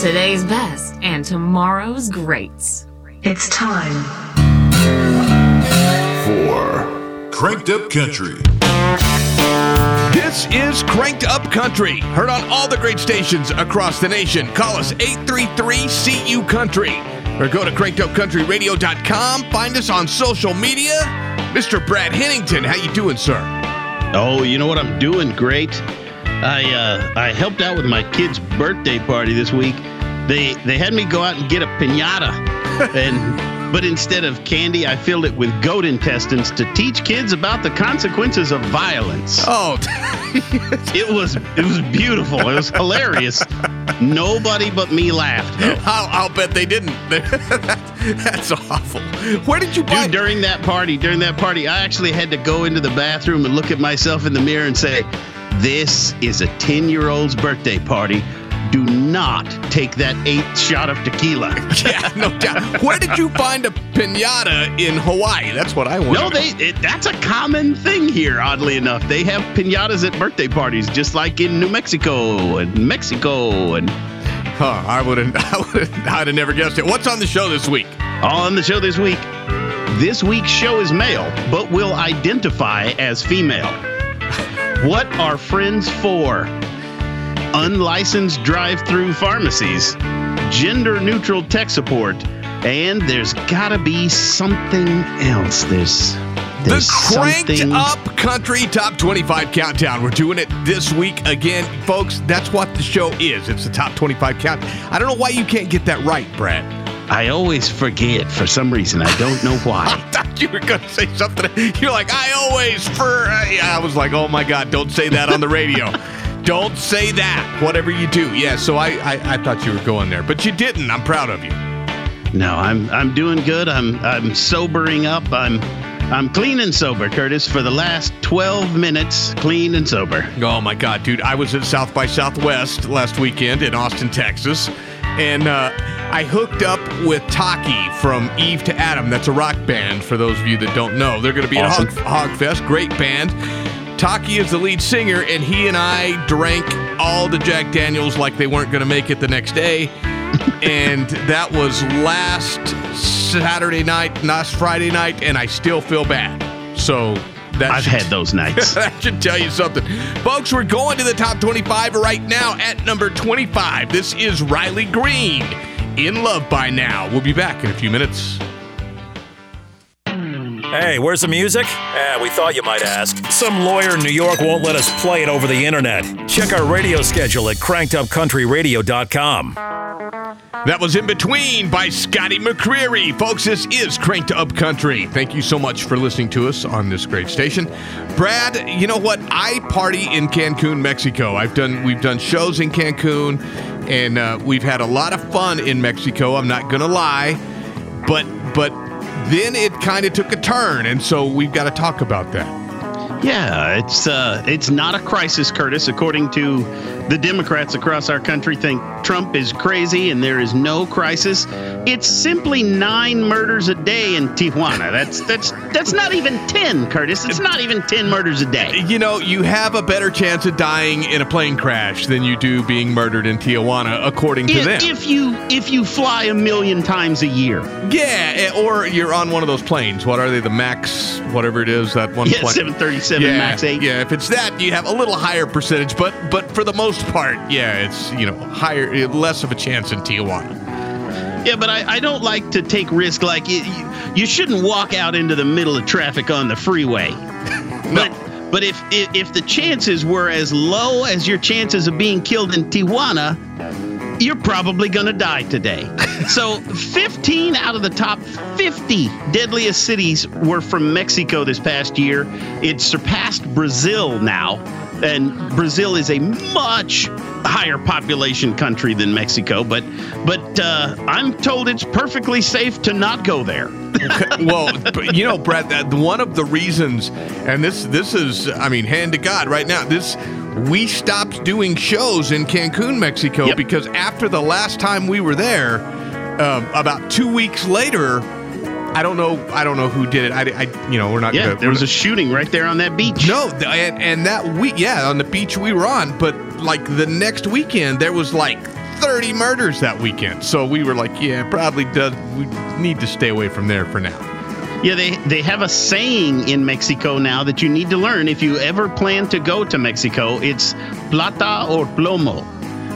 Today's best and tomorrow's greats. It's time for Cranked Up Country. This is Cranked Up Country, heard on all the great stations across the nation. Call us 833-CU Country or go to crankedupcountryradio.com. Find us on social media. Mr. Brad Hennington, how you doing, sir? Oh, you know what? I'm doing great. I uh, I helped out with my kid's birthday party this week. They they had me go out and get a pinata, and but instead of candy, I filled it with goat intestines to teach kids about the consequences of violence. Oh, it was it was beautiful. It was hilarious. Nobody but me laughed. I'll, I'll bet they didn't. That's awful. Where did you buy? Dude, during that party, during that party, I actually had to go into the bathroom and look at myself in the mirror and say, "This is a ten-year-old's birthday party." do not take that eighth shot of tequila. yeah, no doubt. Where did you find a pinata in Hawaii? That's what I want. No, they it, that's a common thing here. Oddly enough, they have pinatas at birthday parties, just like in New Mexico and Mexico and. Huh, I wouldn't. I would. I'd have never guessed it. What's on the show this week? On the show this week, this week's show is male, but will identify as female. What are friends for? unlicensed drive through pharmacies, gender neutral tech support, and there's gotta be something else. There's. There's the Cranked something... Up Country Top 25 Countdown. We're doing it this week again. Folks, that's what the show is. It's the Top 25 Count. I don't know why you can't get that right, Brad. I always forget for some reason. I don't know why. You were going to say something. You're like, I always for. Uh, I was like, oh my God, don't say that on the radio. Don't say that. Whatever you do. Yeah, so I, I, I thought you were going there, but you didn't. I'm proud of you. No, I'm I'm doing good. I'm I'm sobering up. I'm I'm clean and sober, Curtis, for the last 12 minutes, clean and sober. Oh my God, dude. I was at South by Southwest last weekend in Austin, Texas, and uh, I hooked up with Taki from Eve to Adam. That's a rock band, for those of you that don't know. They're going to be awesome. at Hog, Hogfest. Great band. Taki is the lead singer, and he and I drank all the Jack Daniels like they weren't going to make it the next day. and that was last Saturday night, last Friday night, and I still feel bad. So that I've should, had those nights. that should tell you something. Folks, we're going to the top 25 right now at number 25. This is Riley Green. In Love by Now. We'll be back in a few minutes. Hey, where's the music? Eh, we thought you might ask. Some lawyer in New York won't let us play it over the internet. Check our radio schedule at crankedupcountryradio.com. That was In Between by Scotty McCreery. Folks, this is Cranked Up Country. Thank you so much for listening to us on this great station. Brad, you know what? I party in Cancun, Mexico. I've done we've done shows in Cancun and uh, we've had a lot of fun in Mexico. I'm not to lie. But but then it kind of took a turn, and so we've got to talk about that. Yeah, it's uh, it's not a crisis, Curtis. According to the Democrats across our country, think Trump is crazy and there is no crisis. It's simply nine murders a day in Tijuana. That's that's that's not even ten, Curtis. It's not even ten murders a day. You know, you have a better chance of dying in a plane crash than you do being murdered in Tijuana, according to if, them. If you if you fly a million times a year, yeah, eh, or you're on one of those planes. What are they? The Max, whatever it is, that one. Yeah, seven thirty seven seven yeah, max eight. Yeah, if it's that, you have a little higher percentage, but but for the most part, yeah, it's you know higher, less of a chance in Tijuana. Yeah, but I, I don't like to take risk. Like you, you shouldn't walk out into the middle of traffic on the freeway. no. But but if, if if the chances were as low as your chances of being killed in Tijuana, you're probably going to die today. so, 15 out of the top 50 deadliest cities were from Mexico this past year. It surpassed Brazil now. And Brazil is a much higher population country than Mexico, but but uh, I'm told it's perfectly safe to not go there. okay. Well, you know, Brett, that one of the reasons, and this this is, I mean, hand to God, right now, this we stopped doing shows in Cancun, Mexico, yep. because after the last time we were there, uh, about two weeks later, I don't know. I don't know who did it. I, I you know, we're not. Yeah, gonna, there was a shooting right there on that beach. No, and, and that week, yeah, on the beach we were on. But like the next weekend, there was like 30 murders that weekend. So we were like, yeah, probably does. We need to stay away from there for now. Yeah, they, they have a saying in Mexico now that you need to learn if you ever plan to go to Mexico. It's plata or plomo,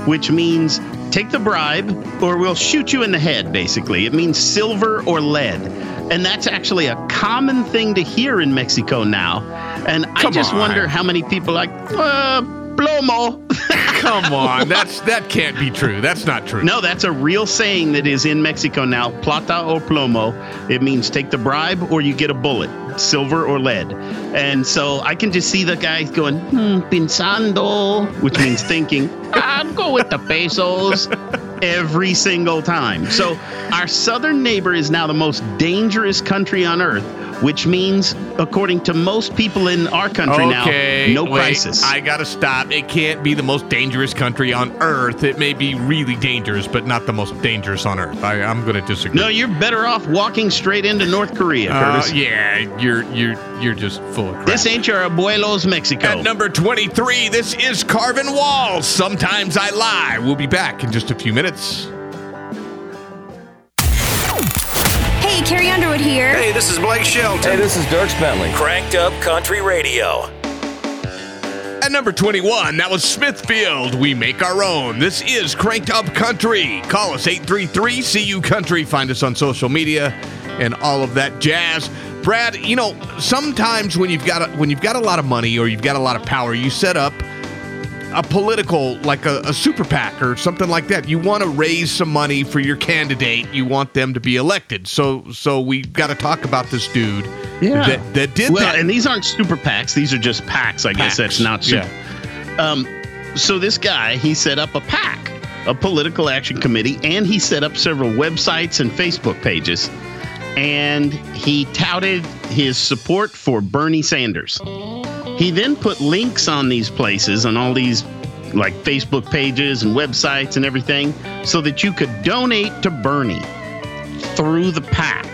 which means take the bribe or we'll shoot you in the head, basically. It means silver or lead. And that's actually a common thing to hear in Mexico now. And I just on. wonder how many people are like, uh, plomo. Come on, that's that can't be true. That's not true. No, that's a real saying that is in Mexico now. Plata o plomo. It means take the bribe or you get a bullet, silver or lead. And so I can just see the guy going, hmm, pensando, which means thinking. I'll go with the pesos every single time. So our southern neighbor is now the most dangerous country on earth, which means, according to most people in our country Okay, now, no wait, crisis. I gotta stop. It can't be the most dangerous country on earth. It may be really dangerous, but not the most dangerous on earth. I, I'm gonna disagree. no, you're better off walking straight into North Korea, Uh, Curtis. yeah, you're you're you're just full of crap. This ain't your abuelo's Mexico. At number 23, this is Carvin Walls. Sometimes I lie. We'll be back in just a few minutes. Carrie Underwood here. Hey, this is Blake Shelton. Hey, this is Dierks Bentley. Cranked Up Country Radio. At number 21, that was Smithfield. We make our own. This is Cranked Up Country. Call us 833 CU Country. Find us on social media and all of that jazz. Brad, you know, sometimes when you've got a, when you've got a lot of money or you've got a lot of power, you set up a political like a, a super PAC or something like that. You want to raise some money for your candidate. You want them to be elected. So so we got to talk about this dude Yeah. that, that did well, that. and these aren't super PACs. These are just PACs. I guess that's not super. Um, so this guy, he set up a PAC, a political action committee, and he set up several websites and Facebook pages. And he touted his support for Bernie Sanders. He then put links on these places, on all these like Facebook pages and websites and everything, so that you could donate to Bernie through the PAC.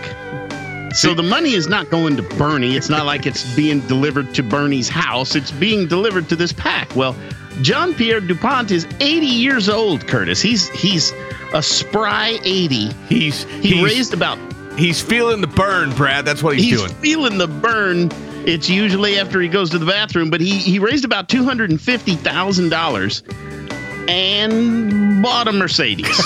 So the money is not going to Bernie. It's not like it's being delivered to Bernie's house. It's being delivered to this PAC. Well, John Pierre Dupont is 80 years old, Curtis. He's he's a spry 80. he's He he's, raised about he's feeling the burn, Brad. That's what he's, he's doing. feeling the burn. It's usually after he goes to the bathroom, but he he raised about two hundred and fifty thousand dollars and bought a Mercedes.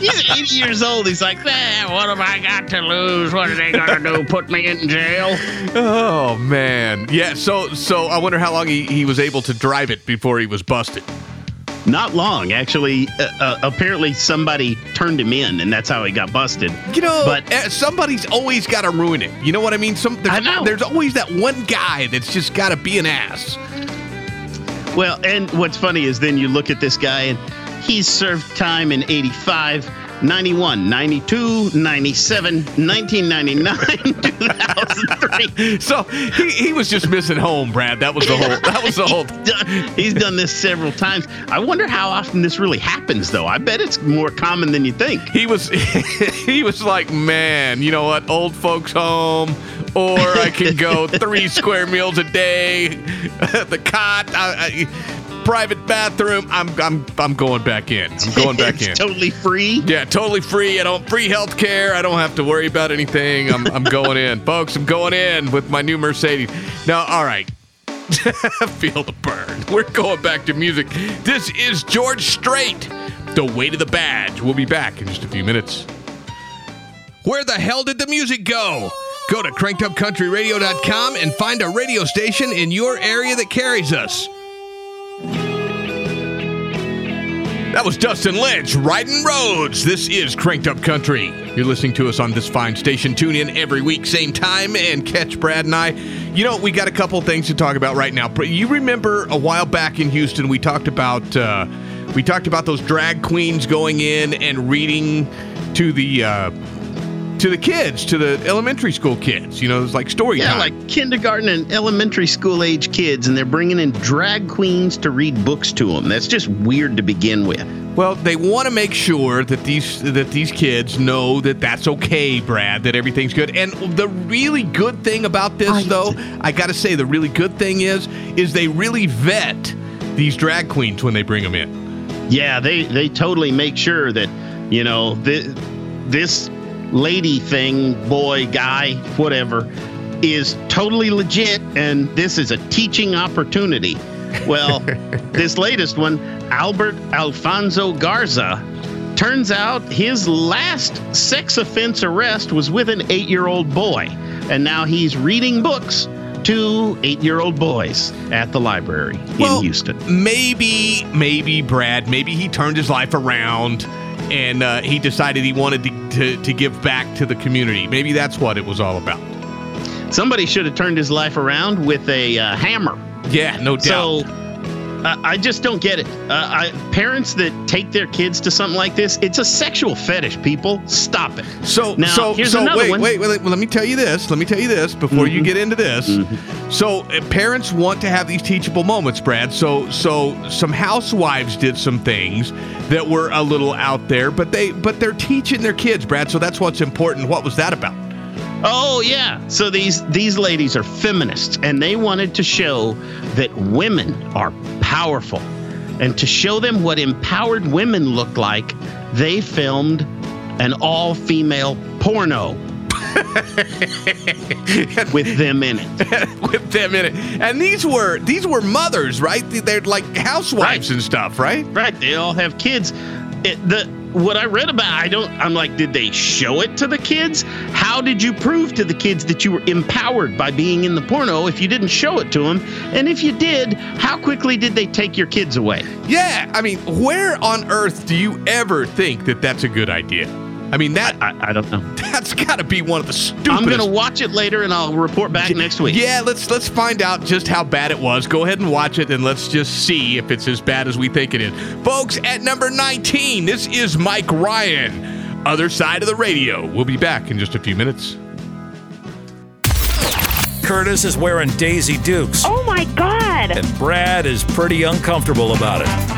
He's 80 years old. He's like, eh, what have I got to lose? What are they gonna do? Put me in jail? Oh man, yeah. So so I wonder how long he, he was able to drive it before he was busted. Not long, actually. Uh, uh, apparently, somebody turned him in, and that's how he got busted. You know, But- eh, somebody's always got to ruin it. You know what I mean? Some there's, I know. there's always that one guy that's just got to be an ass. Well, and what's funny is then you look at this guy and he's served time in 85, 91, 92, 97, 1999, 2003. So he, he was just missing home, Brad. That was the whole. That was the whole. Done- He's done this several times. I wonder how often this really happens, though. I bet it's more common than you think. He was he was like, man, you know what? Old folks home, or I can go three square meals a day, the cot, I, I, private bathroom. I'm I'm I'm going back in. I'm going back it's in. totally free. Yeah, totally free. I don't free health care. I don't have to worry about anything. I'm I'm going in. Folks, I'm going in with my new Mercedes. Now, all right. Feel the burn. We're going back to music. This is George Strait. The Weight of the Badge. We'll be back in just a few minutes. Where the hell did the music go? Go to crankedupcountryradio.com and find a radio station in your area that carries us. That was Dustin Lynch, Riding Roads. This is Cranked Up Country. You're listening to us on this fine station. Tune in every week, same time, and catch Brad and I. You know, we got a couple things to talk about right now. But You remember a while back in Houston, we talked about uh, we talked about those drag queens going in and reading to the uh, to the kids, to the elementary school kids. You know, it's like story Yeah, time. like kindergarten and elementary school age kids, and they're bringing in drag queens to read books to them. That's just weird to begin with. Well, they want to make sure that these that these kids know that that's okay, Brad. That everything's good. And the really good thing about this, though, I got to say, the really good thing is, is they really vet these drag queens when they bring them in. Yeah, they they totally make sure that you know this this lady thing, boy, guy, whatever, is totally legit, and this is a teaching opportunity. Well, this latest one, Albert Alfonso Garza, turns out his last sex offense arrest was with an eight year old boy, and now he's reading books to eight year old boys at the library Well, in Houston. Maybe, maybe Brad, maybe he turned his life around and uh, he decided he wanted to, to, to give back to the community. Maybe that's what it was all about. Somebody should have turned his life around with a uh, hammer. Yeah, no doubt. So uh, I just don't get it. Uh, I, parents that take their kids to something like this, it's a sexual fetish. People, stop it. So, Now, so, here's so another wait, one. wait, wait, let me tell you this. Let me tell you this before you Mhm. get into this. So, uh, parents want to have these teachable moments, Brad. So, so some housewives did some things that were a little out there, but they, but they're teaching their kids, Brad. So that's what's important. What was that about? Oh yeah. So these these ladies are feminists, and they wanted to show that women are powerful, and to show them what empowered women look like, they filmed an all-female porno with them in it. With them in it, and these were these were mothers, right? They're like housewives Right. and stuff, right? Right. They all have kids. It, the what I read about, I don't. I'm like, did they show it to the kids? How did you prove to the kids that you were empowered by being in the porno if you didn't show it to them? And if you did, how quickly did they take your kids away? Yeah, I mean, where on earth do you ever think that that's a good idea? I mean, that I, I don't know. that's got to be one of the stupidest. I'm gonna watch it later and I'll report back next week. Yeah, let's let's find out just how bad it was. Go ahead and watch it, and let's just see if it's as bad as we think it is. Folks, at number 19, this is Mike Ryan. Other side of the radio. We'll be back in just a few minutes. Curtis is wearing Daisy Dukes, Oh my God! and Brad is pretty uncomfortable about it.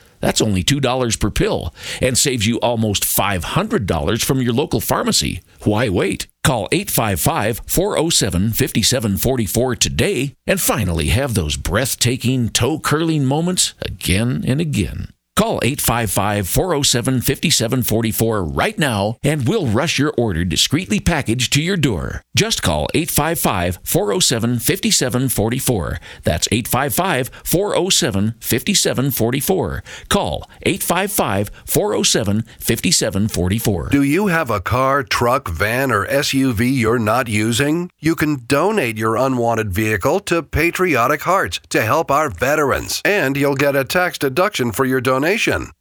That's only $2 per pill and saves you almost $500 from your local pharmacy. Why wait? Call 855 407 5744 today and finally have those breathtaking, toe curling moments again and again. Call 855 407 5744 right now and we'll rush your order discreetly packaged to your door. Just call 855 407 5744. That's 855 407 5744. Call 855 407 5744. Do you have a car, truck, van, or SUV you're not using? You can donate your unwanted vehicle to Patriotic Hearts to help our veterans, and you'll get a tax deduction for your donation donation.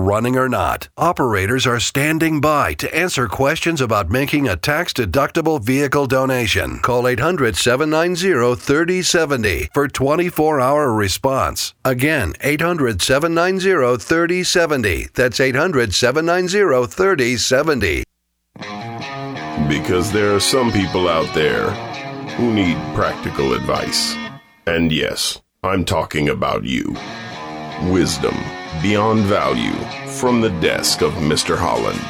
running or not. Operators are standing by to answer questions about making a tax deductible vehicle donation. Call 800 790 3070 for 24 hour response. Again, 800 790 3070. That's 800 790 3070. Because there are some people out there who need practical advice. And yes, I'm talking about you. Wisdom beyond value from the desk of Mr. Holland.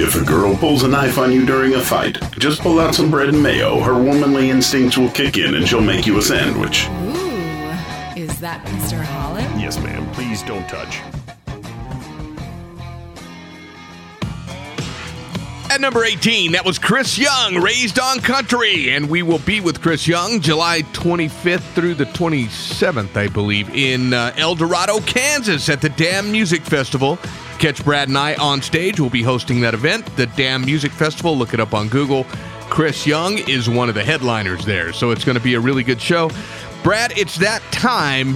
If a girl pulls a knife on you during a fight, just pull out some bread and mayo. Her womanly instincts will kick in and she'll make you a sandwich. Ooh, is that Mr. Holland? Yes, ma'am. Please don't touch. At number 18, that was Chris Young, Raised on Country. And we will be with Chris Young July 25th through the 27th, I believe, in uh, El Dorado, Kansas at the Damn Music Festival. Catch Brad and I on stage. We'll be hosting that event, the Damn Music Festival. Look it up on Google. Chris Young is one of the headliners there, so it's going to be a really good show. Brad, it's that time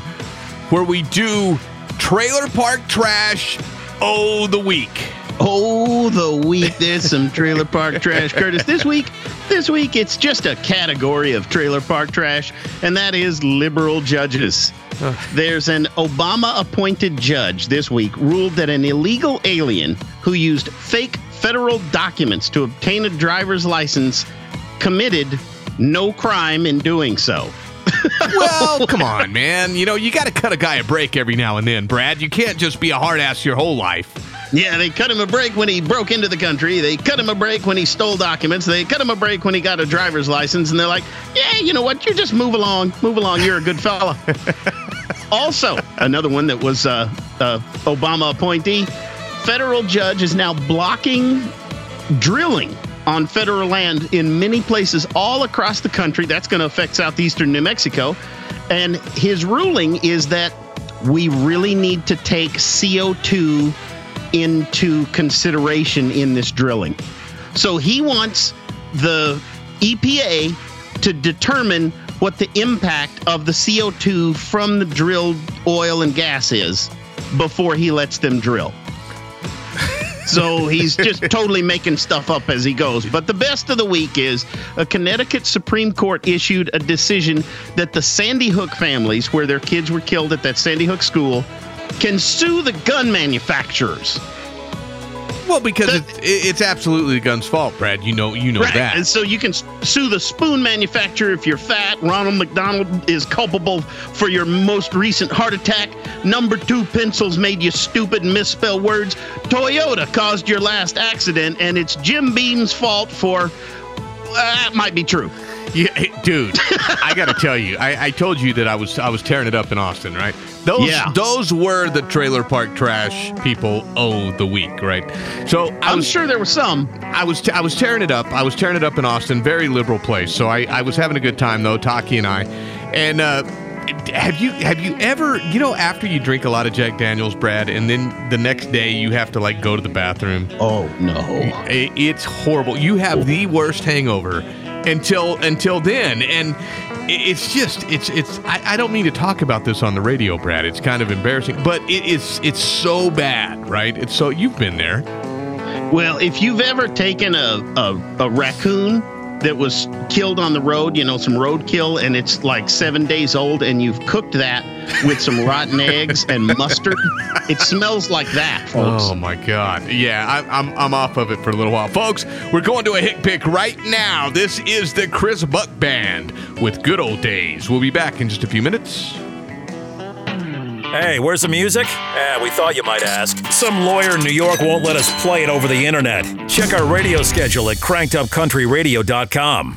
where we do Trailer Park Trash Oh the Week. Oh, the week. There's some trailer park trash, Curtis. This week, this week, it's just a category of trailer park trash, and that is liberal judges. There's an Obama appointed judge this week ruled that an illegal alien who used fake federal documents to obtain a driver's license committed no crime in doing so. well, come on, man. You know, you got to cut a guy a break every now and then, Brad. You can't just be a hard ass your whole life. Yeah, they cut him a break when he broke into the country. They cut him a break when he stole documents. They cut him a break when he got a driver's license. And they're like, yeah, you know what? You just move along. Move along. You're a good fella. also, another one that was uh, uh, Obama appointee. Federal judge is now blocking drilling on federal land in many places all across the country. That's going to affect southeastern New Mexico. And his ruling is that we really need to take CO2 into consideration in this drilling. So he wants the EPA to determine what the impact of the CO2 from the drilled oil and gas is before he lets them drill. So he's just totally making stuff up as he goes. But the best of the week is a Connecticut Supreme Court issued a decision that the Sandy Hook families, where their kids were killed at that Sandy Hook school, can sue the gun manufacturers. Well, because it's, it's absolutely the gun's fault, Brad. You know, you know right. that. And so you can sue the spoon manufacturer if you're fat. Ronald McDonald is culpable for your most recent heart attack. Number two pencils made you stupid and misspell words. Toyota caused your last accident, and it's Jim Beam's fault for. Uh, that might be true. Yeah, dude, I got to tell you, I, I told you that I was I was tearing it up in Austin, right? Those Yeah. those were the trailer park trash people oh the week, right? So I I'm sure there were some. I was t- I was tearing it up. I was tearing it up in Austin, very liberal place. So I, I was having a good time though, Taki and I. And uh, have you have you ever you know after you drink a lot of Jack Daniels, Brad, and then the next day you have to like go to the bathroom? Oh no, I- it's horrible. You have the worst hangover until until then, and i- it's just it's it's. I, I don't mean to talk about this on the radio, Brad. It's kind of embarrassing, but it is it's so bad, right? It's so you've been there. Well, if you've ever taken a, a, a raccoon that was killed on the road, you know, some roadkill, and it's like seven days old, and you've cooked that with some rotten eggs and mustard, it smells like that, folks. Oh my God! Yeah, I, I'm I'm off of it for a little while, folks. We're going to a hick pick right now. This is the Chris Buck Band with "Good Old Days." We'll be back in just a few minutes. Hey, where's the music? Eh, we thought you might ask. Some lawyer in New York won't let us play it over the internet. Check our radio schedule at crankedupcountryradio.com.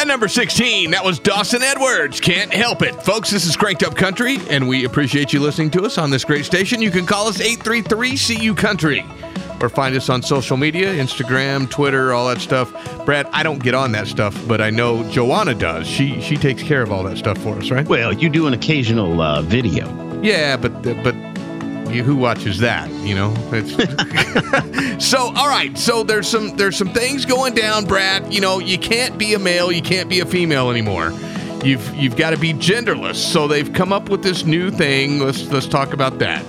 At number 16, that was Dawson Edwards. Can't help it. Folks, this is Cranked Up Country, and we appreciate you listening to us on this great station. You can call us 833 CU Country or find us on social media Instagram, Twitter, all that stuff. Brad, I don't get on that stuff, but I know Joanna does. She she takes care of all that stuff for us, right? Well, you do an occasional uh, video. Yeah, but but you, who watches that? You know. So all right. So there's some there's some things going down, Brad. You know, you can't be a male, you can't be a female anymore. You've you've got to be genderless. So they've come up with this new thing. Let's let's talk about that.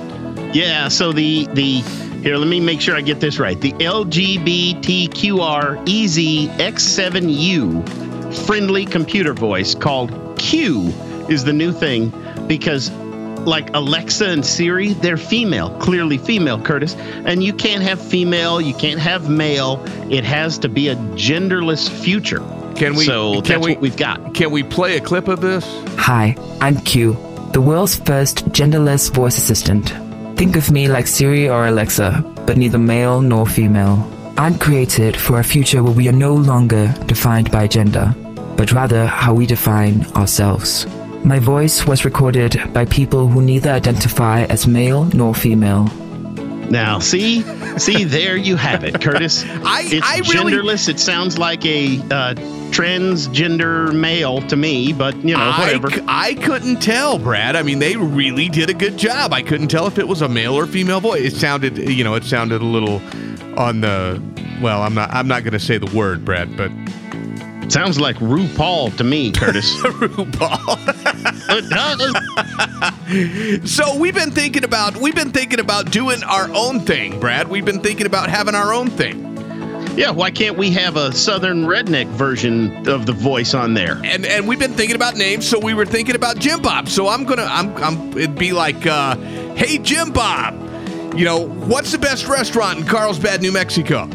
Yeah, so the the here, let me make sure I get this right. The LGBTQR EZ friendly computer voice called Q is the new thing because like Alexa and Siri, they're female, clearly female, Curtis. And you can't have female, you can't have male. It has to be a genderless future. Can we? So can that's we, what we've got. Can we play a clip of this? Hi, I'm Q, the world's first genderless voice assistant. Think of me like Siri or Alexa, but neither male nor female. I'm created for a future where we are no longer defined by gender, but rather how we define ourselves. My voice was recorded by people who neither identify as male nor female. Now, see, see, there you have it, Curtis. I, it's I really, genderless. It sounds like a uh, transgender male to me, but you know, whatever. I, c- I couldn't tell, Brad. I mean, they really did a good job. I couldn't tell if it was a male or female voice. It sounded, you know, it sounded a little on the. Well, I'm not. I'm not going to say the word, Brad, but Sounds like RuPaul to me, Curtis. RuPaul. So we've been thinking about we've been thinking about doing our own thing, Brad. We've been thinking about having our own thing. yeah, why can't we have a southern redneck version of the voice on there? and and we've been thinking about names, so we were thinking about Jim Bob. So I'm gonna I'm I'm it'd be like, uh, hey Jim Bob, you know what's the best restaurant in Carlsbad, New Mexico?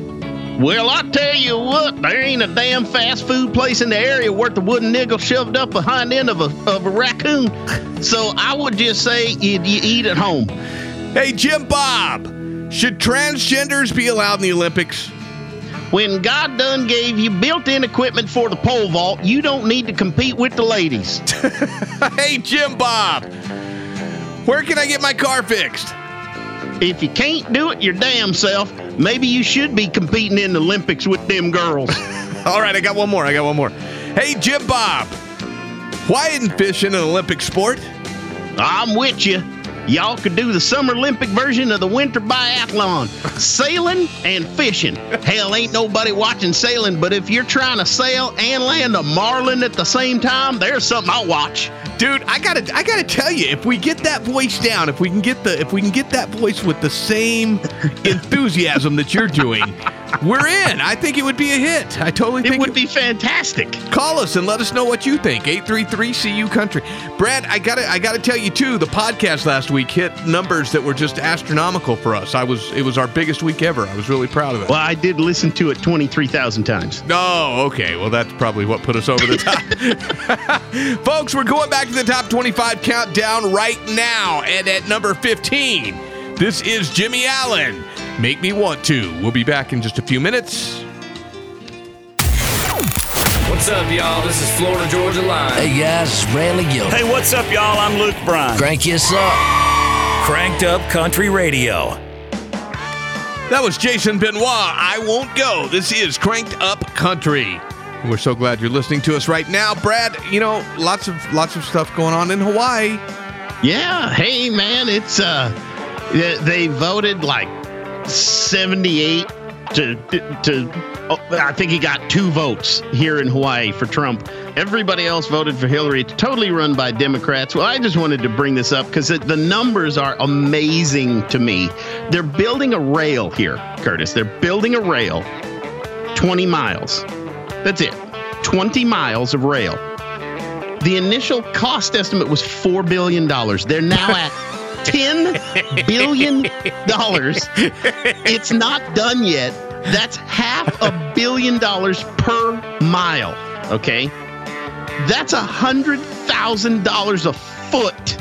Well, I tell you what, there ain't a damn fast food place in the area worth a wooden nickel shoved up behind the end of a, of a raccoon. So I would just say you, you eat at home. Hey Jim Bob, should transgenders be allowed in the Olympics? When God done gave you built-in equipment for the pole vault, you don't need to compete with the ladies. hey Jim Bob, where can I get my car fixed? If you can't do it your damn self, maybe you should be competing in the Olympics with them girls. All right, I got one more. I got one more. Hey Jim Bob, why isn't fishing an Olympic sport? I'm with you. Y'all could do the Summer Olympic version of the Winter Biathlon sailing and fishing. Hell, ain't nobody watching sailing, but if you're trying to sail and land a marlin at the same time, there's something I'll watch. Dude, I gotta, I gotta tell you, if we get that voice down, if we can get the, if we can get that voice with the same enthusiasm that you're doing, we're in. I think it would be a hit. I totally It think would be fantastic. Call us and let us know what you think. 833 CU Country. Brad, I gotta, I gotta tell you too. The podcast last week hit numbers that were just astronomical for us. I was, it was our biggest week ever. I was really proud of it. Well, I did listen to it 23,000 times. No, okay. Well, that's probably what put us over the top. Folks, we're going back to the top 25 countdown right now. And at number 15, this is Jimmy Allen. Make me want to. We'll be back in just a few minutes. What's up, y'all? This is Florida Georgia Line. Hey guys, it's Brantley Gilbert. Hey, what's up, y'all? I'm Luke Bryan. Crank us up. Cranked Up Country Radio. That was Jason Benoit. I won't go. This is Cranked Up Country. We're so glad you're listening to us right now, Brad. You know, lots of lots of stuff going on in Hawaii. Yeah. Hey, man, it's uh, they- they voted like 78 to to. Oh, I think he got two votes here in Hawaii for Trump. Everybody else voted for Hillary. Totally run by Democrats. Well, I just wanted to bring this up because the numbers are amazing to me. They're building a rail here, Curtis. They're building a rail, 20 miles. That's it. 20 miles of rail. The initial cost estimate was $4 billion. They're now at $10 billion. It's not done yet. That's half a billion dollars per mile. Okay. That's a hundred thousand dollars a foot.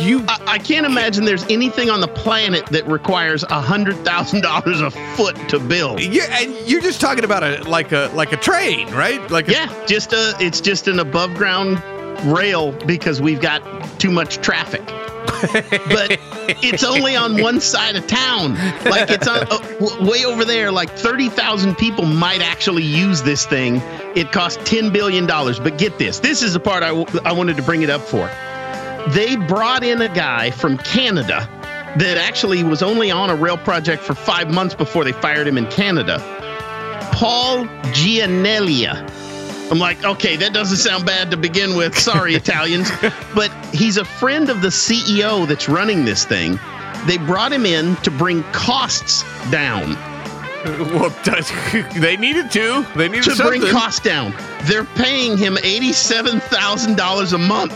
You, I, I can't imagine there's anything on the planet that requires a hundred thousand dollars a foot to build. Yeah, and you're just talking about a like a like a train, right? Like a, Yeah, just a it's just an above ground rail because we've got too much traffic. But it's only on one side of town. Like it's on uh, w- way over there. Like thirty thousand people might actually use this thing. It costs ten billion dollars. But get this. This is the part I, w- I wanted to bring it up for. They brought in a guy from Canada that actually was only on a rail project for five months before they fired him in Canada. Paul Gianelia. I'm like, okay, that doesn't sound bad to begin with. Sorry, Italians. But he's a friend of the CEO that's running this thing. They brought him in to bring costs down. Well, they needed to. They needed to something. bring costs down. They're paying him eighty-seven thousand dollars a month.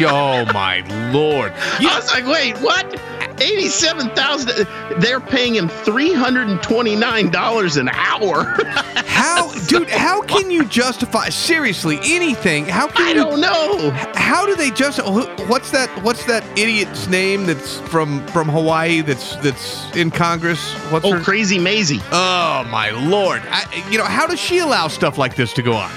oh my lord! I was like, wait, what? Eighty-seven thousand. They're paying him three hundred and twenty-nine dollars an hour. How, dude? How can you justify seriously anything? How can I you? don't know. How do they just? What's that? What's that idiot's name? That's from from Hawaii. That's that's in Congress. What's Oh, her? crazy Mazie. Oh my lord! I, you know how does she allow stuff like this to go on?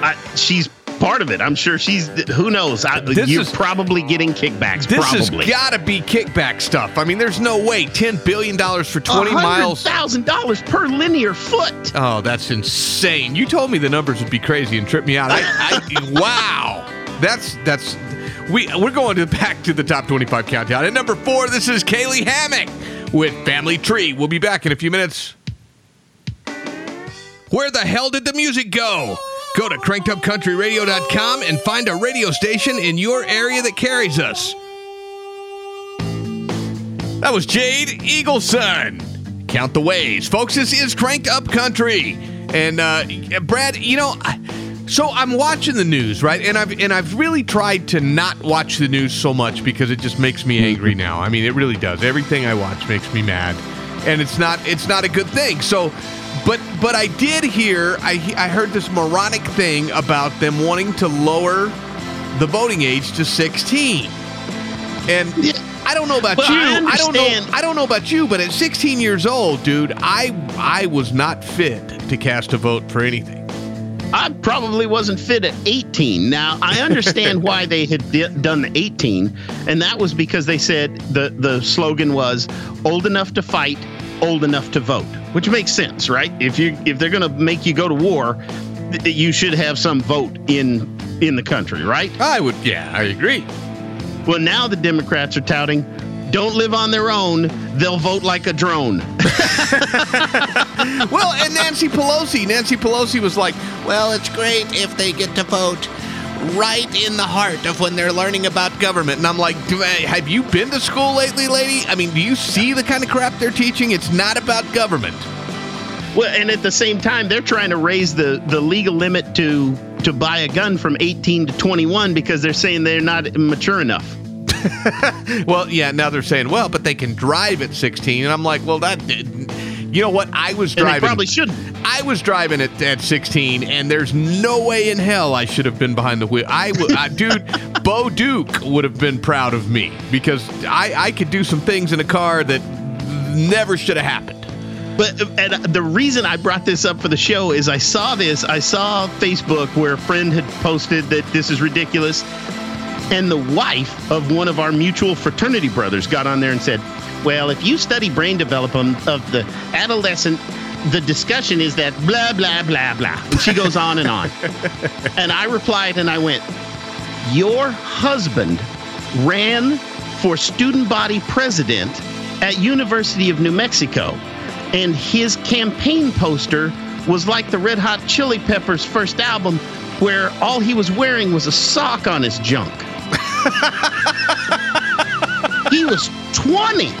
I, she's part of it. I'm sure she's. Who knows? I, you're is- probably getting kickbacks. This probably. has got to be kickback stuff. I mean, there's no way. $10 billion for 20 miles. thousand dollars per linear foot. Oh, that's insane. You told me the numbers would be crazy and trip me out. I, I, wow. That's, that's, we, we're going to back to the top 25 countdown. At number four, this is Caylee Hammack with Family Tree. We'll be back in a few minutes. Where the hell did the music go? Go to crankedupcountryradio.com and find a radio station in your area that carries us. That was Jade Eagleson. Count the ways. Folks, this is Cranked Up Country. And uh, Brad, you know, so I'm watching the news, right? And I've and I've really tried to not watch the news so much because it just makes me angry now. I mean, it really does. Everything I watch makes me mad. And it's not it's not a good thing. So but but I did hear I I heard this moronic thing about them wanting to lower the voting age to 16. And I don't know about Well, you. I I, don't know. I don't know about you, but at 16 years old, dude, I I was not fit to cast a vote for anything. I probably wasn't fit at 18. Now, I understand why they had di- done the 18, and that was because they said the, the slogan was old enough to fight, old enough to vote, which makes sense, right? If you if they're going to make you go to war, th- you should have some vote in in the country, right? I would yeah, I agree. Well, now the Democrats are touting don't live on their own, they'll vote like a drone. well, and Nancy Pelosi, Nancy Pelosi was like, Well, it's great if they get to vote right in the heart of when they're learning about government. And I'm like, have you been to school lately, lady? I mean, do you see the kind of crap they're teaching? It's not about government. Well, and at the same time, they're trying to raise the, the legal limit to to buy a gun from 18 to 21 because they're saying they're not mature enough. Well, yeah, now they're saying, well, but they can drive at 16. And I'm like, well, that, you know what? I was driving. probably shouldn't. I was driving at, at 16, and there's no way in hell I should have been behind the wheel. I, w- I uh, dude, Bo Duke would have been proud of me because I, I could do some things in a car that never should have happened. But and uh, the reason I brought this up for the show is I saw this. I saw Facebook where a friend had posted that this is ridiculous, and the wife of one of our mutual fraternity brothers got on there and said, "Well, if you study brain development of the adolescent." The discussion is that blah blah blah blah, and she goes on and on. and I replied and I went, "Your husband ran for student body president at University of New Mexico, and his campaign poster was like the Red Hot Chili Peppers' first album, where all he was wearing was a sock on his junk. he was 20.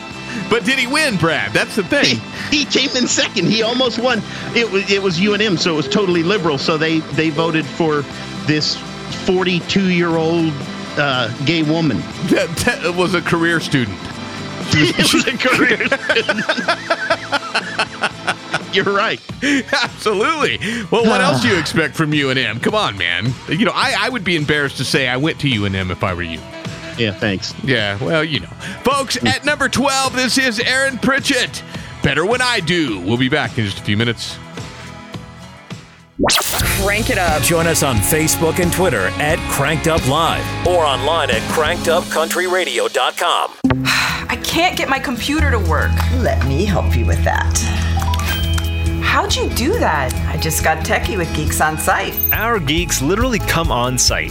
But did he win, Brad? That's the thing. He came in second. He almost won. It was it was UNM, so it was totally liberal. So they they voted for this 42 year old uh, gay woman. That, that was a career student. it was a career student. You're right. Absolutely. Well, what else do you expect from UNM? Come on, man. You know, I, I would be embarrassed to say I went to UNM if I were you. Yeah, thanks. Yeah, well, you know. Folks, mm. at number 12, this is Aaron Pritchett. Better When I Do. We'll be back in just a few minutes. Crank it up. Join us on Facebook and Twitter at Cranked Up Live or online at crankedupcountryradio.com. I can't get my computer to work. Let me help you with that. How'd you do that? I just got techie with Geeks on Site. Our geeks literally come on site.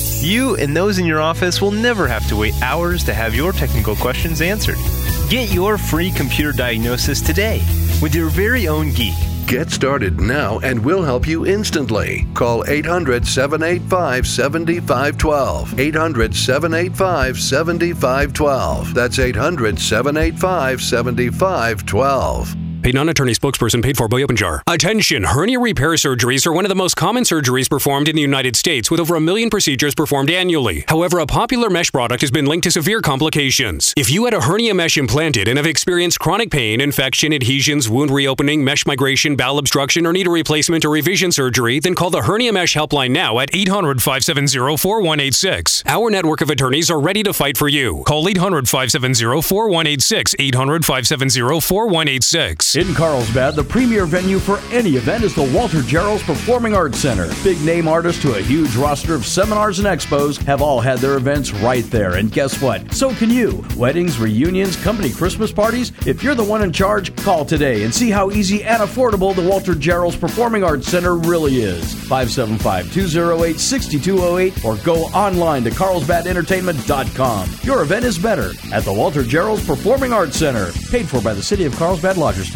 You and those in your office will never have to wait hours to have your technical questions answered. Get your free computer diagnosis today with your very own geek. Get started now and we'll help you instantly. Call 800 785 7512. 800 785 7512. That's 800 785 7512. Paid non-attorney spokesperson paid for by Openjar. Attention! Hernia repair surgeries are one of the most common surgeries performed in the United States, with over a million procedures performed annually. However, a popular mesh product has been linked to severe complications. If you had a hernia mesh implanted and have experienced chronic pain, infection, adhesions, wound reopening, mesh migration, bowel obstruction, or need a replacement or revision surgery, then call the Hernia Mesh Helpline now at 800 570 4186. Our network of attorneys are ready to fight for you. Call 800 570 4186. 800 570 4186. In Carlsbad, the premier venue for any event is the Walter Gerrells Performing Arts Center. Big name artists to a huge roster of seminars and expos have all had their events right there. And guess what? So can you. Weddings, reunions, company Christmas parties. If you're the one in charge, call today and see how easy and affordable the Walter Gerrells Performing Arts Center really is. 575 208 6208 or go online to carlsbadentertainment.com. Your event is better at the Walter Gerrells Performing Arts Center, paid for by the City of Carlsbad Lodgers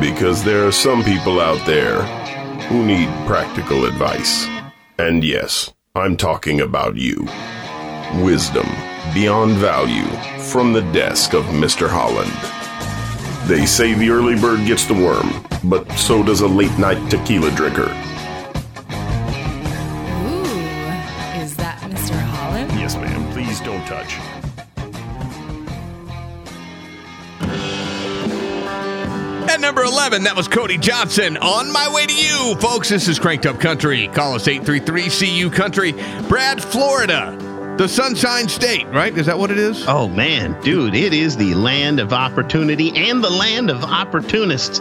Because there are some people out there who need practical advice. And yes, I'm talking about you. Wisdom beyond value from the desk of Mr. Holland. They say the early bird gets the worm, but so does a late night tequila drinker. 11, that was Cody Johnson. On my way to you, folks. This is Cranked Up Country. Call us 833 CU Country. Brad, Florida. The Sunshine State, right? Is that what it is? Oh man, dude, it is the land of opportunity and the land of opportunists.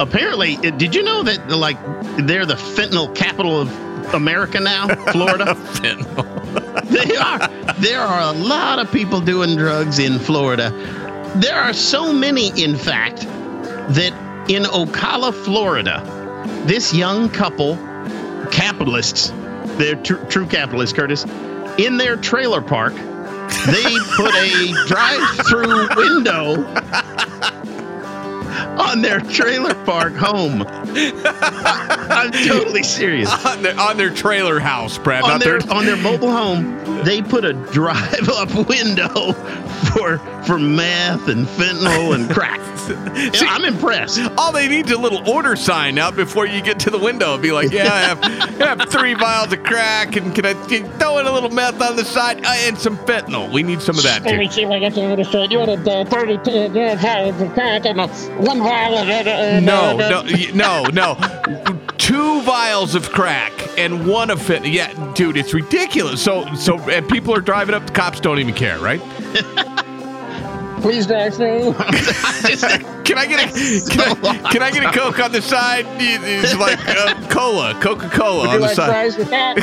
Apparently, uh, did you know that like they're the fentanyl capital of America now, Florida? fentanyl. they are. There are a lot of people doing drugs in Florida. There are so many, in fact, that in Ocala, Florida, this young couple, capitalists, they're tr- true capitalists, Curtis, in their trailer park, they put a drive-through window on their trailer park home. I'm totally serious. On their, on their trailer house, Brad. On not their, on their mobile home, they put a drive-up window for for meth and fentanyl and crack. Yeah, I'm impressed. All they need is a little order sign out before you get to the window. Be like, yeah, I have, I have three vials of crack, and can I can throw in a little meth on the side uh, and some fentanyl? We need some of that Let me too. see if I got the other side. You wanted uh, 32 vials of crack and uh, one vial of... Uh, uh, No, uh, no, no, no. Two vials of crack and one of fentanyl. Yeah, dude, it's ridiculous. So, so, and people are driving up. The cops don't even care, right? Please through. Can I get a can I, can I get a Coke on the side? It's like uh, cola, Coca Cola on the like side. fries with that?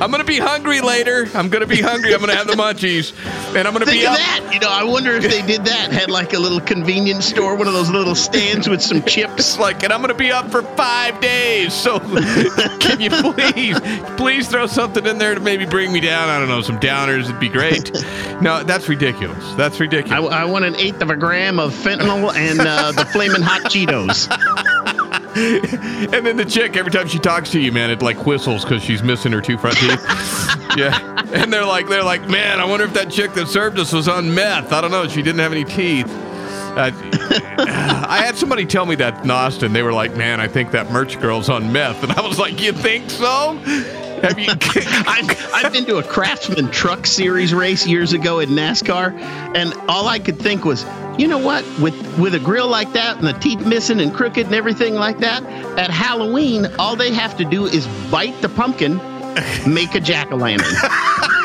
I'm gonna be hungry later. I'm gonna be hungry. I'm gonna have the munchies, and I'm gonna Think be of up. that. You know, I wonder if they did that. Had like a little convenience store, one of those little stands with some chips. Like, and I'm gonna be up for five days. So, can you please, please throw something in there to maybe bring me down? I don't know, some downers would be great. No, that's ridiculous. That's I, ridiculous. I want an eighth of a gram of fentanyl and uh, the flaming hot Cheetos. and then the chick, every time she talks to you, man, it like whistles because she's missing her two front teeth. yeah, and they're like, they're like, man, I wonder if that chick that served us was on meth. I don't know. She didn't have any teeth. Uh, I had somebody tell me that in Austin. They were like, man, I think that merch girl's on meth, and I was like, you think so? Have you? I've, I've been to a Craftsman Truck Series race years ago in NASCAR, and all I could think was, you know what? With with a grill like that and the teeth missing and crooked and everything like that, at Halloween, all they have to do is bite the pumpkin, make a jack o' lantern.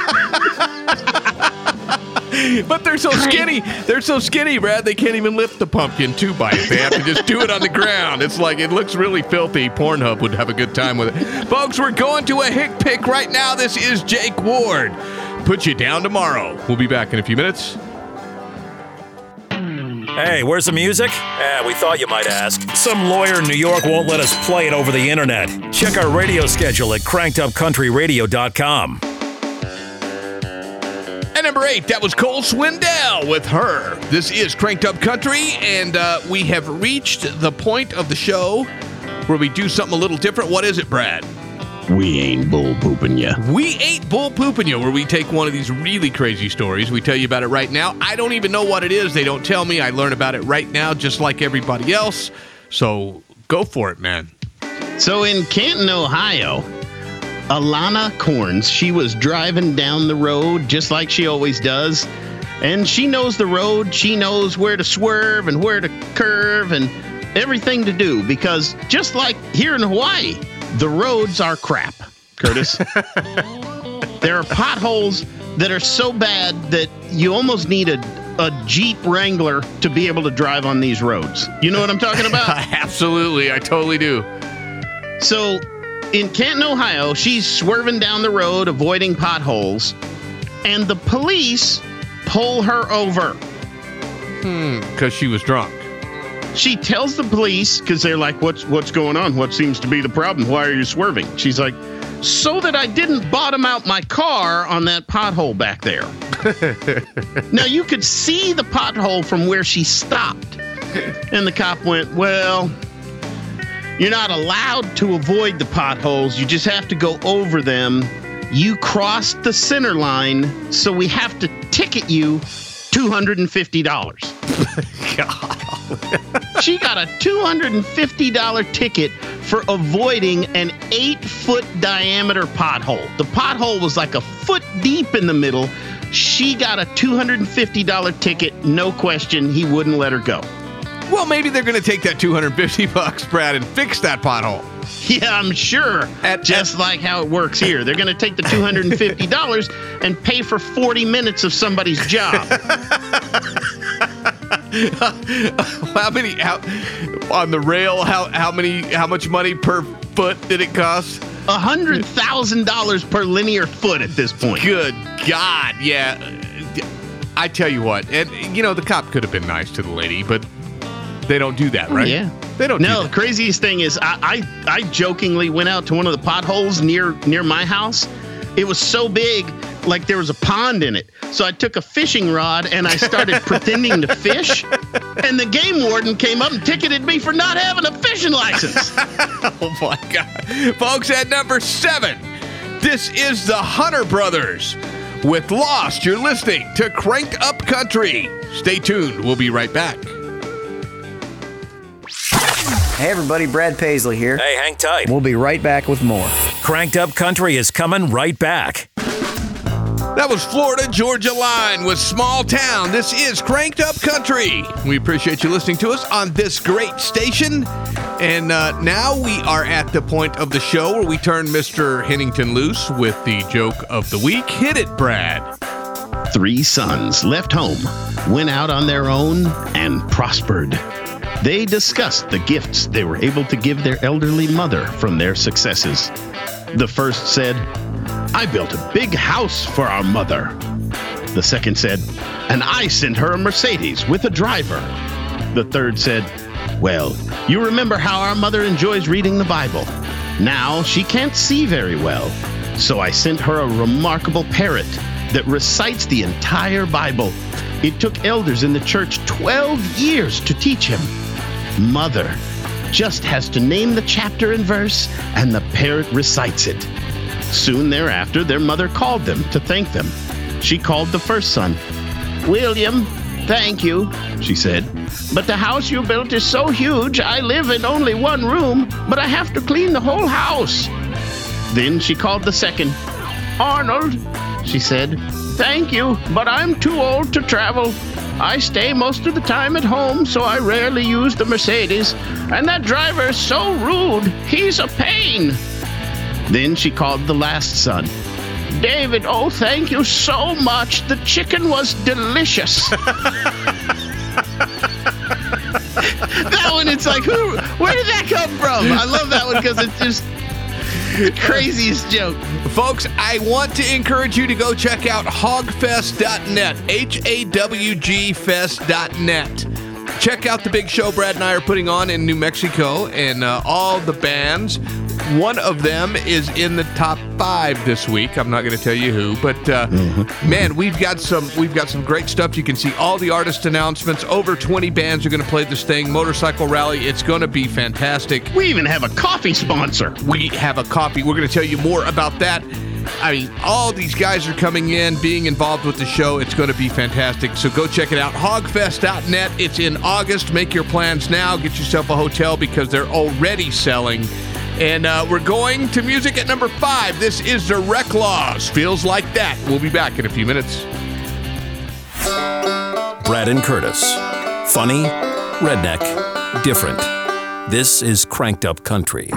But they're so skinny. They're so skinny, Brad. They can't even lift the pumpkin to bite. They have to just do it on the ground. It's like it looks really filthy. Pornhub would have a good time with it. Folks, we're going to a hick pick right now. This is Jake Ward. Put you down tomorrow. We'll be back in a few minutes. Hey, where's the music? Eh, we thought you might ask. Some lawyer in New York won't let us play it over the internet. Check our radio schedule at crankedupcountryradio.com. At number eight, that was Cole Swindell with her. This is Cranked Up Country, and uh, we have reached the point of the show where we do something a little different. What is it, Brad? We ain't bull pooping ya. We ain't bull pooping you, where we take one of these really crazy stories. We tell you about it right now. I don't even know what it is. They don't tell me. I learn about it right now, just like everybody else. So go for it, man. So in Canton, Ohio, Alana Corns, she was driving down the road just like she always does. And she knows the road. She knows where to swerve and where to curve and everything to do because just like here in Hawaii, the roads are crap, Curtis. there are potholes that are so bad that you almost need a, a Jeep Wrangler to be able to drive on these roads. You know what I'm talking about? Absolutely. I totally do. So in Canton, Ohio, she's swerving down the road, avoiding potholes, and the police pull her over. Hmm, because she was drunk. She tells the police because they're like, "What's what's going on? What seems to be the problem? Why are you swerving?" She's like, "So that I didn't bottom out my car on that pothole back there." now you could see the pothole from where she stopped, and the cop went, "Well." You're not allowed to avoid the potholes. You just have to go over them. You crossed the center line, so we have to ticket you $250. she got a $250 ticket for avoiding an eight foot diameter pothole. The pothole was like a foot deep in the middle. She got a $250 ticket, no question. He wouldn't let her go. Well, maybe they're going to take that 250 bucks, Brad, and fix that pothole. Yeah, I'm sure. At, Just at, like how it works here. They're going to take the $250 and pay for 40 minutes of somebody's job. how many how, on the rail? How how many how much money per foot did it cost? A hundred thousand dollars per linear foot at this point. Good God, yeah. I tell you what, and you know the cop could have been nice to the lady, but they don't do that, right? Yeah, they don't. No, do the craziest thing is I, I I jokingly went out to one of the potholes near near my house. It was so big, like there was a pond in it. So I took a fishing rod and I started pretending to fish. And the game warden came up and ticketed me for not having a fishing license. oh my God. Folks, at number seven, this is the Hunter Brothers with Lost. You're listening to Cranked Up Country. Stay tuned. We'll be right back. Hey everybody, Brad Paisley here. Hey, hang tight. We'll be right back with more. Cranked Up Country is coming right back. That was Florida Georgia Line with Small Town. This is Cranked Up Country. We appreciate you listening to us on this great station. And uh, now we are at the point of the show where we turn Mr. Hennington loose with the joke of the week. Hit it, Brad. Three sons left home, went out on their own, and prospered. They discussed the gifts they were able to give their elderly mother from their successes. The first said, I built a big house for our mother. The second said, and I sent her a Mercedes with a driver. The third said, Well, you remember how our mother enjoys reading the Bible. Now she can't see very well, so I sent her a remarkable parrot that recites the entire Bible. It took elders in the church 12 years to teach him. Mother just has to name the chapter and verse, and the parrot recites it. Soon thereafter, their mother called them to thank them. She called the first son. William, thank you, she said. But the house you built is so huge, I live in only one room, but I have to clean the whole house. Then she called the second. Arnold, she said, thank you, but I'm too old to travel. I stay most of the time at home, so I rarely use the Mercedes. And that driver is so rude. He's a pain. Then she called the last son. David, oh, thank you so much. The chicken was delicious. that one, it's like, who? Where did that come from? I love that one because it's just craziest joke. Folks, I want to encourage you to go check out hawgfest.net, H A W G fest.net. Check out the big show Brad and I are putting on in New Mexico and uh, all the bands. One of them is in the top five this week. I'm not going to tell you who, but uh, man, we've got some we've got some great stuff. You can see all the artist announcements. Over 20 bands are going to play this thing. Motorcycle Rally. It's going to be fantastic. We even have a coffee sponsor. We have a coffee. We're going to tell you more about that. I mean, all these guys are coming in, being involved with the show. It's going to be fantastic. So go check it out. Hawgfest.net. It's in August. Make your plans now. Get yourself a hotel because they're already selling. And uh, we're going to music at number five. This is the Reklaws. Feels like that. We'll be back in a few minutes. Brad and Curtis. Funny, redneck, different. This is Cranked Up Country.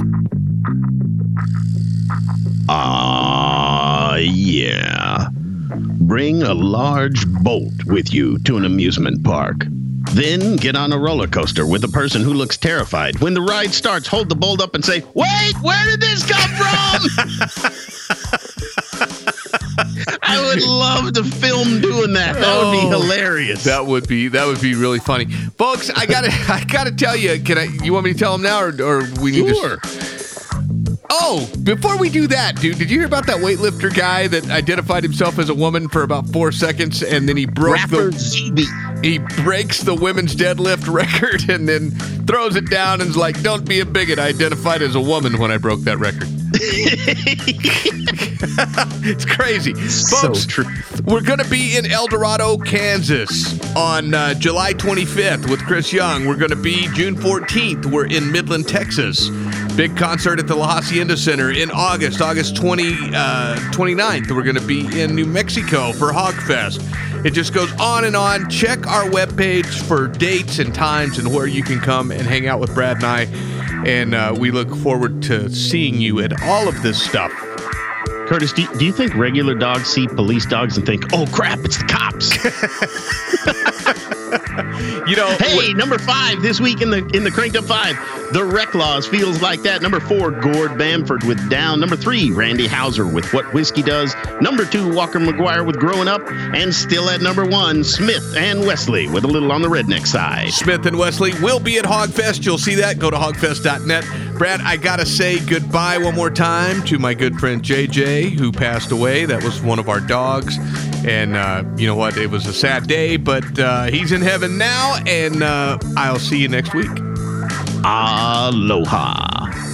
Ah, yeah. Bring a large bolt with you to an amusement park. Then get on a roller coaster with a person who looks terrified. When the ride starts, hold the bolt up and say, Wait, where did this come from? I would love to film doing that. That would be Oh, hilarious. That would be that would be really funny, folks. I gotta I gotta tell you. Can I? You want me to tell them now, or, or we need Sure. to? Oh, before we do that, dude, did you hear about that weightlifter guy that identified himself as a woman for about four seconds, and then he broke Rapper the he breaks the women's deadlift record, and then throws it down and is like, "Don't be a bigot. I identified as a woman when I broke that record." it's crazy, so folks. We're going to be in El Dorado, Kansas on uh, July 25th with Chris Young. We're going to be June 14th. We're in Midland, Texas. Big concert at the La Hacienda Center in August, August 20, uh, 29th. We're going to be in New Mexico for Hawgfest. It just goes on and on. Check our webpage for dates and times and where you can come and hang out with Brad and I. And uh, we look forward to seeing you at all of this stuff. Curtis, do, do you think regular dogs see police dogs and think, oh crap, it's the cops? you know, hey, number five this week in the in the cranked up five, the Reklaws feels like that. Number four, Gord Bamford with Down. Number three, Randy Houser with What Whiskey Does. Number two, Walker McGuire with Growing Up, and still at number one, Smith and Wesley with a little on the redneck side. Smith and Wesley will be at Hawgfest. You'll see that. Go to hawgfest.net. Brad, I got to say goodbye one more time to my good friend JJ, who passed away. That was one of our dogs. And uh, you know what? It was a sad day, but uh, he's in heaven now, and uh, I'll see you next week. Aloha.